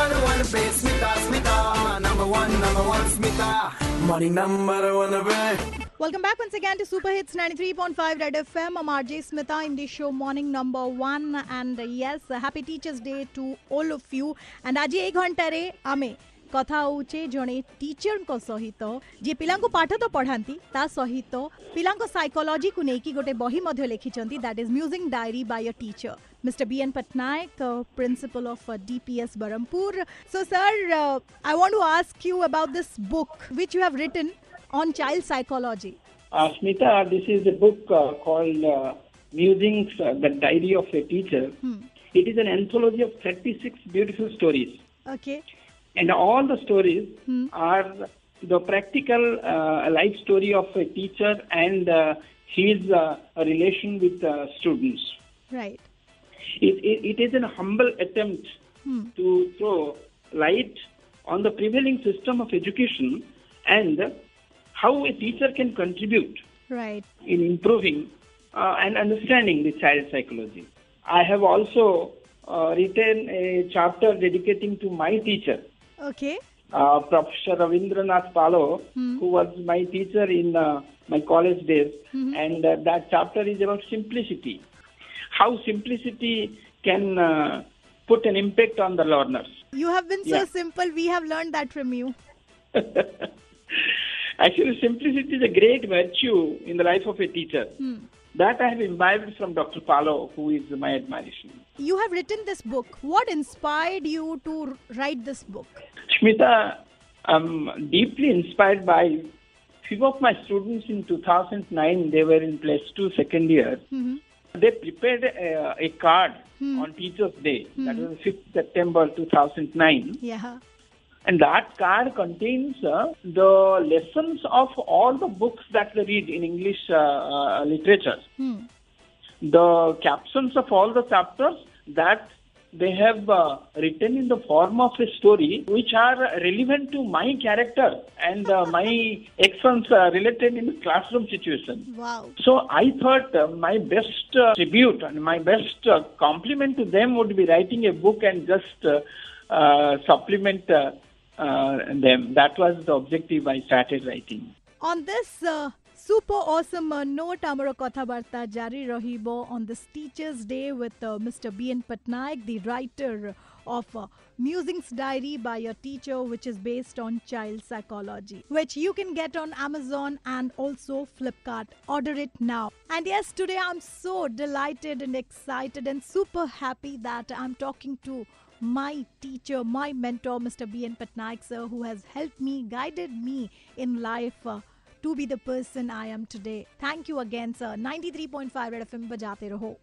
number one पे Smita Smita number one number one Smita morning number one पे Welcome back once again to Super Hits 93.5 Red FM. I'm RJ Smita in the show Morning Number One. And uh, yes, uh, happy Teachers Day to all of you. And ଆଜି ଏଇ ଘଣ୍ଟାରେ ଆମେ କଥା ହଉଛେ ଜଣେ ଟିଚରଙ୍କ ସହିତ ଯିଏ ପିଲାଙ୍କୁ ପାଠ ତ ପଢ଼ାନ୍ତି ତା ସହିତ ପିଲାଙ୍କ ସାଇକୋଲୋଜିକୁ ନେଇକି ଗୋଟେ ବହି ମଧ୍ୟ ଲେଖିଛନ୍ତି that is music diary by a teacher Mr. B.N. Patnaik, uh, principal of uh, DPS Berhampur. So, sir, uh, I want to ask you about this book which you have written on child psychology. Uh, Smita, this is a book uh, called uh, Musings, uh, The Diary of a Teacher. It is an anthology of 36 beautiful stories. Okay. And all the stories are the practical uh, life story of a teacher and uh, his uh, relation with uh, students. Right. It, it, it is an humble attempt to throw light on the prevailing system of education and how a teacher can contribute Right. in improving uh, and understanding the child psychology. I have also uh, written a chapter dedicating to my teacher, Okay. uh, Professor Ravindranath Palo, who was my teacher in uh, my college days, and uh, that chapter is about simplicity. How simplicity can uh, put an impact on the learners. You have been so Yeah. simple. We have learned that from you. Actually, simplicity is a great virtue in the life of a teacher. That I have imbibed from Dr. Palo, who is my admiration. You have written this book. What inspired you to write this book? Shmita, I'm deeply inspired by few of my students in 2009. They were in plus two second year. They prepared a, a card on Teachers' Day. That was 5th September 2009. Yeah. And that card contains uh, the lessons of all the books that they read in English uh, uh, literature. The captions of all the chapters that they have uh, written in the form of a story which are relevant to my character and uh, my actions uh, related in the classroom situation. Wow. So I thought uh, my best uh, tribute and my best uh, compliment to them would be writing a book and just uh, uh, supplement uh, uh, them. That was the objective I started writing. On this uh, super awesome uh, note amara kathabarta jari rahibo on this teachers day with uh, mr bn patnaik the writer of uh, musings diary by a teacher which is based on child psychology which you can get on amazon and also flipkart. Order it now. And yes today i'm so delighted and excited and super happy that i'm talking to my teacher my mentor mr bn patnaik sir who has helped me guided me in life uh, to be the person I am today. Thank you again, sir. 93.5 Red FM, bajate raho.